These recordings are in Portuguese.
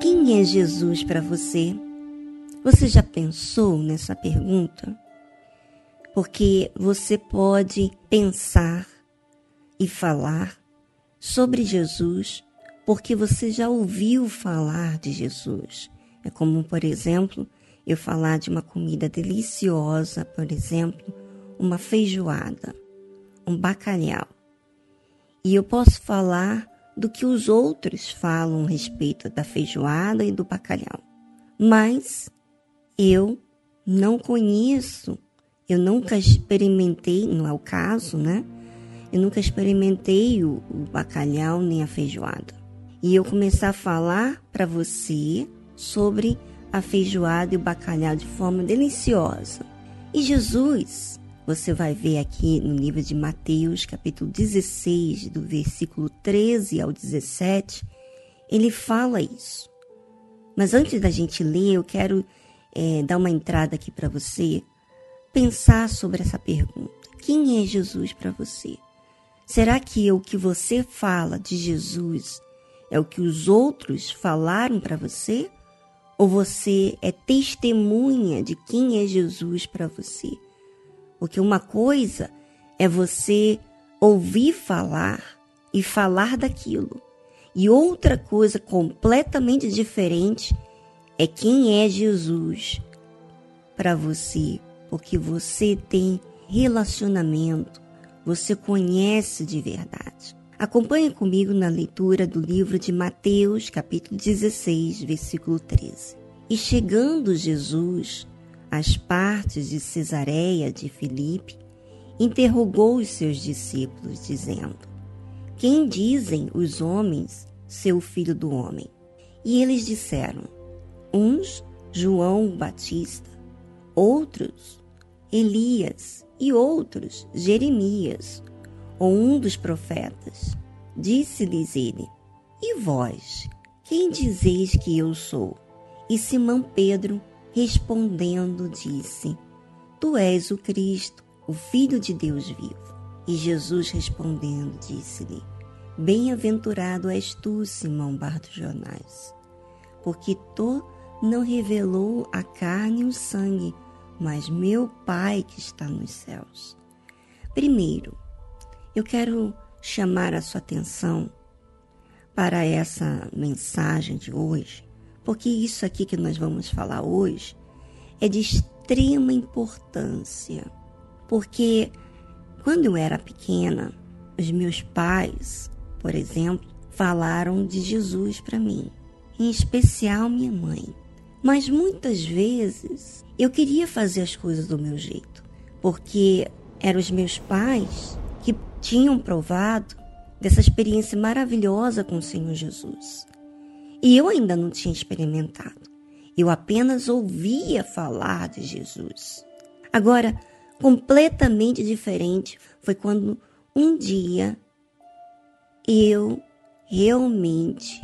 Quem é Jesus para você? Você já pensou nessa pergunta? Porque você pode pensar e falar sobre Jesus porque você já ouviu falar de Jesus. É como, por exemplo, eu falar de uma comida deliciosa, por exemplo, uma feijoada, um bacalhau. E eu posso falar do que os outros falam a respeito da feijoada e do bacalhau. Mas eu não conheço, eu nunca experimentei, não é o caso, né? Eu nunca experimentei o, o bacalhau nem a feijoada. E eu começar a falar para você sobre a feijoada e o bacalhau de forma deliciosa. E Jesus, você vai ver aqui no livro de Mateus, capítulo 16, do versículo 13 ao 17, ele fala isso. Mas antes da gente ler, eu quero é, dar uma entrada aqui para você pensar sobre essa pergunta: quem é Jesus para você? Será que o que você fala de Jesus é o que os outros falaram para você? Ou você é testemunha de quem é Jesus para você? Porque uma coisa é você ouvir falar e falar daquilo. E outra coisa completamente diferente é quem é Jesus para você, porque você tem relacionamento, você conhece de verdade. Acompanhe comigo na leitura do livro de Mateus, capítulo 16, versículo 13. E chegando Jesus às partes de Cesareia de Filipe, interrogou os seus discípulos, dizendo: Quem dizem os homens ser o filho do homem? E eles disseram: Uns João Batista, outros Elias e outros Jeremias ou um dos profetas. Disse-lhes ele: E vós, quem dizeis que eu sou? E Simão Pedro, respondendo, disse: Tu és o Cristo, o Filho de Deus vivo. E Jesus respondendo, disse-lhe: Bem-aventurado és tu, Simão Barjonais, porque tu não revelou a carne e o sangue, mas meu Pai que está nos céus. Primeiro, eu quero chamar a sua atenção para essa mensagem de hoje, porque isso aqui que nós vamos falar hoje é de extrema importância. Porque quando eu era pequena, os meus pais, por exemplo, falaram de Jesus para mim, em especial minha mãe. Mas muitas vezes eu queria fazer as coisas do meu jeito, porque eram os meus pais que tinham provado dessa experiência maravilhosa com o Senhor Jesus. E eu ainda não tinha experimentado. Eu apenas ouvia falar de Jesus. Agora, completamente diferente foi quando um dia eu realmente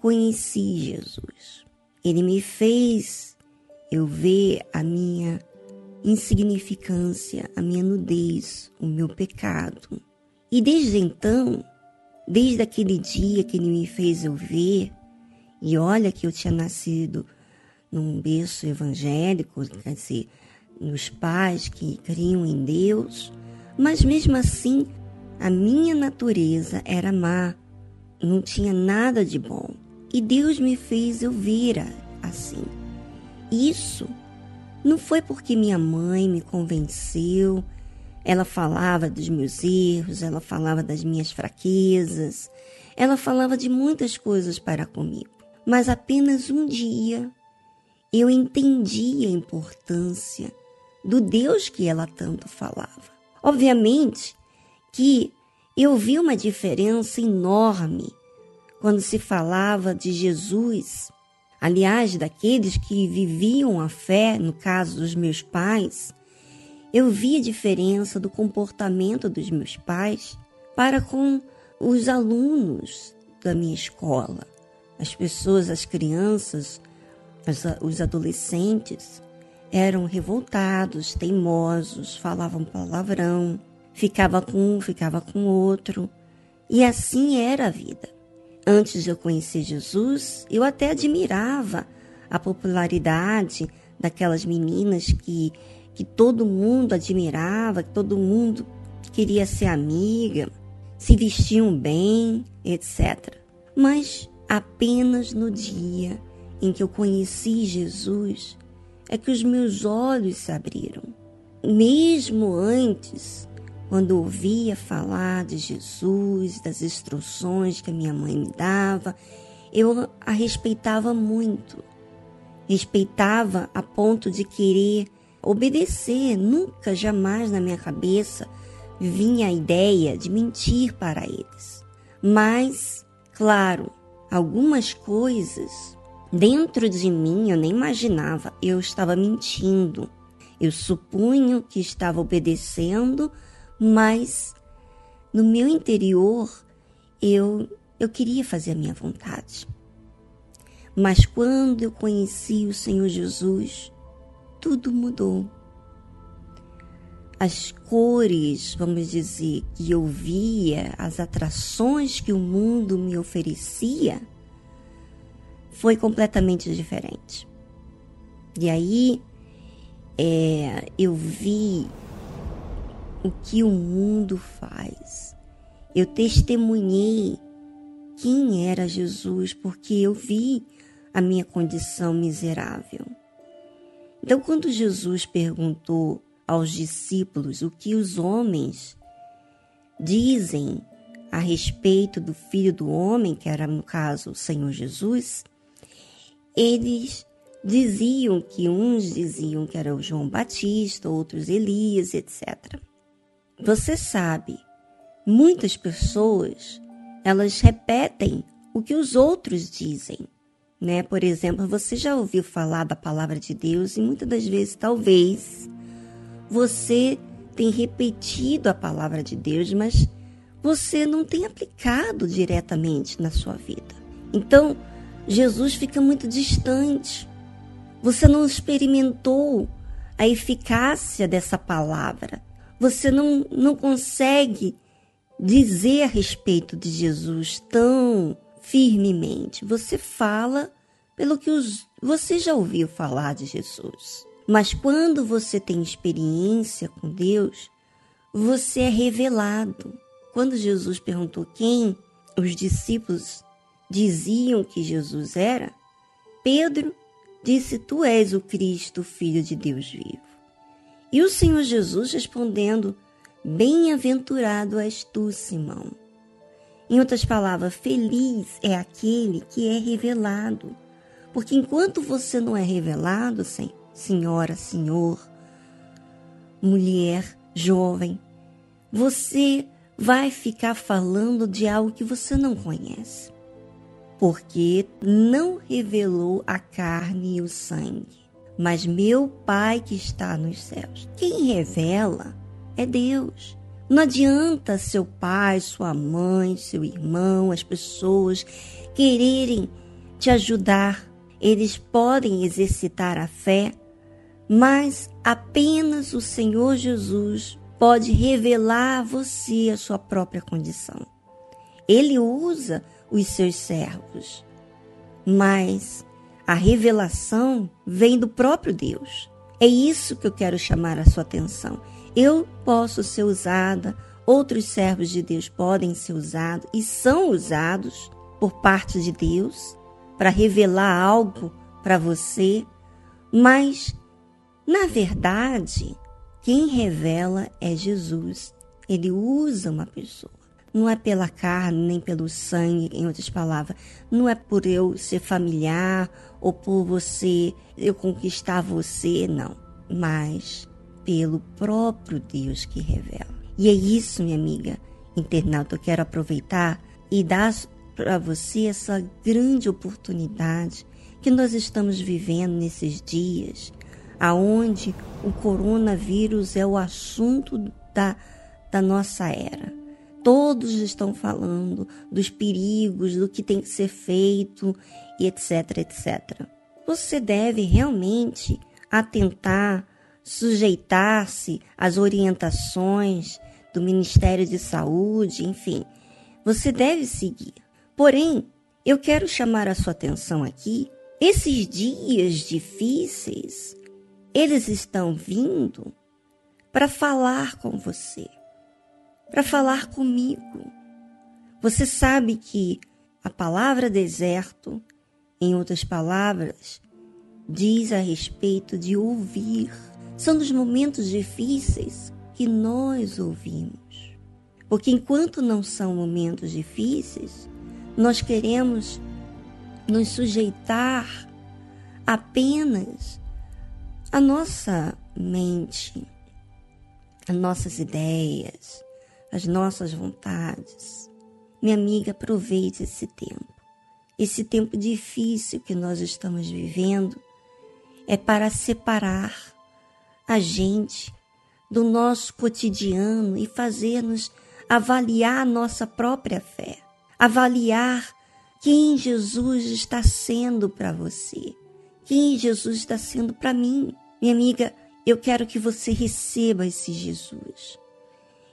conheci Jesus. Ele me fez eu ver a minha insignificância, a minha nudez, o meu pecado. E desde então, desde aquele dia que ele me fez eu ver, e olha que eu tinha nascido num berço evangélico, quer dizer, nos pais que criam em Deus, mas mesmo assim, a minha natureza era má, não tinha nada de bom. E Deus me fez eu ver assim. Isso não foi porque minha mãe me convenceu, ela falava dos meus erros, ela falava das minhas fraquezas, ela falava de muitas coisas para comigo. Mas apenas um dia eu entendi a importância do Deus que ela tanto falava. Obviamente que eu vi uma diferença enorme quando se falava de Jesus aliás, daqueles que viviam a fé, no caso dos meus pais, eu vi a diferença do comportamento dos meus pais para com os alunos da minha escola, as pessoas, as crianças, os adolescentes eram revoltados, teimosos, falavam palavrão, ficava com um, ficava com outro, e assim era a vida. antes de eu conhecer Jesus, eu até admirava a popularidade daquelas meninas que, que todo mundo admirava, que todo mundo queria ser amiga, se vestiam bem, etc. Mas apenas no dia em que eu conheci Jesus é que os meus olhos se abriram. Mesmo antes, quando ouvia falar de Jesus, das instruções que a minha mãe me dava, eu a respeitava muito. Respeitava a ponto de querer obedecer. Nunca, jamais na minha cabeça vinha a ideia de mentir para eles. Mas, claro, algumas coisas dentro de mim eu nem imaginava, eu estava mentindo. Eu supunho que estava obedecendo, mas no meu interior eu eu queria fazer a minha vontade. Mas quando eu conheci o Senhor Jesus, tudo mudou. As cores, vamos dizer, que eu via, as atrações que o mundo me oferecia, foi completamente diferente. E aí é, eu vi o que o mundo faz. Eu testemunhei quem era Jesus porque eu vi a minha condição miserável. Então, quando Jesus perguntou aos discípulos o que os homens dizem a respeito do Filho do Homem, que era no caso o Senhor Jesus, eles diziam que uns diziam que era o João Batista, outros Elias, etc. Você sabe, muitas pessoas, elas repetem o que os outros dizem, né? Por exemplo, você já ouviu falar da palavra de Deus e muitas das vezes, talvez, você tem repetido a palavra de Deus, mas você não tem aplicado diretamente na sua vida. Então, Jesus fica muito distante. Você não experimentou a eficácia dessa palavra você não, não consegue dizer a respeito de Jesus tão firmemente. Você fala pelo que os, você já ouviu falar de Jesus. Mas quando você tem experiência com Deus, você é revelado. Quando Jesus perguntou quem os discípulos diziam que Jesus era, Pedro disse: Tu és o Cristo, filho de Deus vivo. E o Senhor Jesus respondendo: Bem-aventurado és tu, Simão. Em outras palavras, feliz é aquele que é revelado. Porque enquanto você não é revelado, senhora, senhor, mulher, jovem, você vai ficar falando de algo que você não conhece. Porque não revelou a carne e o sangue, mas meu Pai que está nos céus. Quem revela é Deus. Não adianta seu pai, sua mãe, seu irmão, as pessoas quererem te ajudar. Eles podem exercitar a fé, mas apenas o Senhor Jesus pode revelar a você a sua própria condição. Ele usa os seus servos, mas a revelação vem do próprio Deus. É isso que eu quero chamar a sua atenção. Eu posso ser usada, outros servos de Deus podem ser usados e são usados por parte de Deus para revelar algo para você, mas na verdade, quem revela é Jesus. Ele usa uma pessoa. Não é pela carne nem pelo sangue, em outras palavras. Não é por eu ser familiar ou por você eu conquistar você, não. Mas pelo próprio Deus que revela. E é isso, minha amiga internauta, eu quero aproveitar e dar para você essa grande oportunidade que nós estamos vivendo nesses dias, aonde o coronavírus é o assunto da, da nossa era. Todos estão falando dos perigos, do que tem que ser feito e etc, etc. Você deve realmente atentar, sujeitar-se às orientações do Ministério de Saúde, enfim. Você deve seguir. Porém, eu quero chamar a sua atenção aqui. Esses dias difíceis, eles estão vindo para falar com você, para falar comigo. Você sabe que a palavra deserto, em outras palavras, diz a respeito de ouvir. São dos momentos difíceis que nós ouvimos. Porque enquanto não são momentos difíceis, nós queremos nos sujeitar apenas à nossa mente, às nossas ideias, às nossas vontades. Minha amiga, aproveite esse tempo. Esse tempo difícil que nós estamos vivendo é para separar a gente do nosso cotidiano e fazer-nos avaliar a nossa própria fé, avaliar quem Jesus está sendo para você, quem Jesus está sendo para mim. Minha amiga, eu quero que você receba esse Jesus.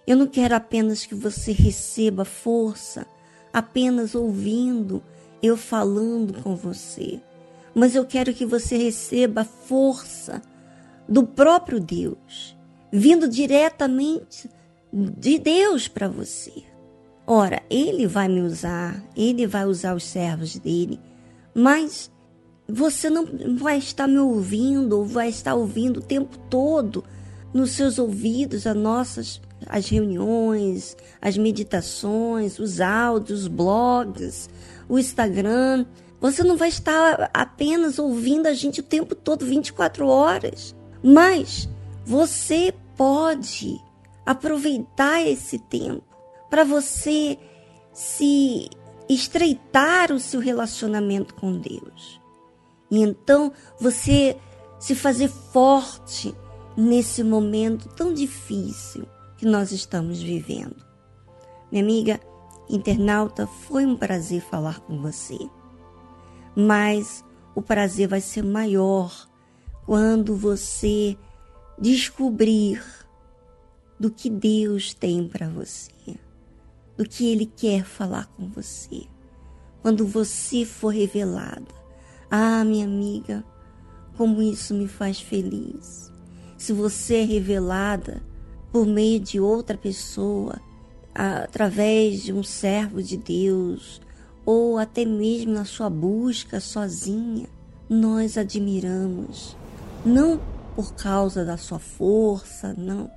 Eu não quero apenas que você receba força, apenas ouvindo eu falando com você, mas eu quero que você receba força do próprio Deus, vindo diretamente de Deus para você. Ora, ele vai me usar, ele vai usar os servos dele, mas você não vai estar me ouvindo ou vai estar ouvindo o tempo todo nos seus ouvidos as nossas as reuniões, as meditações, os áudios, os blogs, o Instagram. Você não vai estar apenas ouvindo a gente o tempo todo, 24 horas. Mas você pode aproveitar esse tempo para você se estreitar o seu relacionamento com Deus. E então você se fazer forte nesse momento tão difícil que nós estamos vivendo. Minha amiga internauta, foi um prazer falar com você. Mas o prazer vai ser maior quando você descobrir do que Deus tem para você, do que Ele quer falar com você. Quando você for revelada, ah, minha amiga, como isso me faz feliz. Se você é revelada por meio de outra pessoa, através de um servo de Deus, ou até mesmo na sua busca sozinha, nós admiramos, não por causa da sua força, não,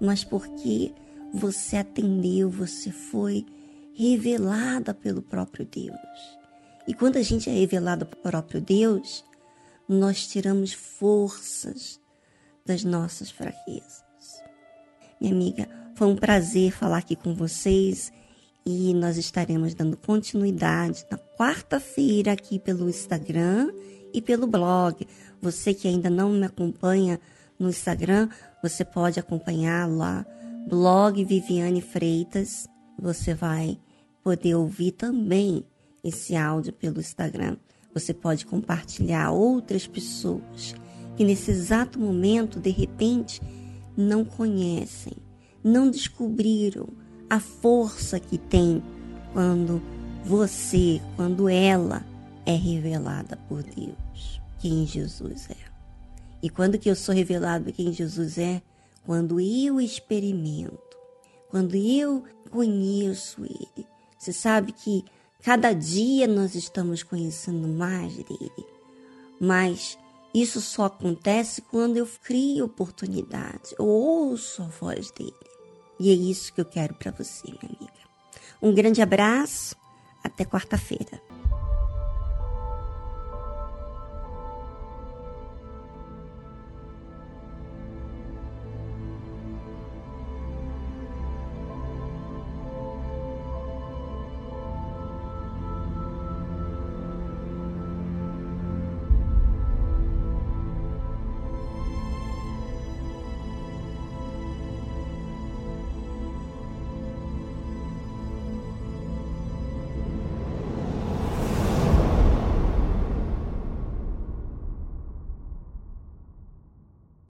mas porque você atendeu, você foi revelada pelo próprio Deus. E quando a gente é revelada pelo próprio Deus, nós tiramos forças das nossas fraquezas. Minha amiga, foi um prazer falar aqui com vocês e nós estaremos dando continuidade na quarta-feira aqui pelo Instagram e pelo blog. Você que ainda não me acompanha no Instagram, você pode acompanhar lá, blog Viviane Freitas. Você vai poder ouvir também esse áudio pelo Instagram. Você pode compartilhar outras pessoas que nesse exato momento, de repente, não conhecem, não descobriram a força que tem quando você, quando ela é revelada por Deus, quem Jesus é. E quando que eu sou revelado quem Jesus é? Quando eu experimento, quando eu conheço Ele. Você sabe que cada dia nós estamos conhecendo mais dele, mas isso só acontece quando eu crio oportunidade, eu ouço a voz dele. E é isso que eu quero para você, minha amiga. Um grande abraço, até quarta-feira.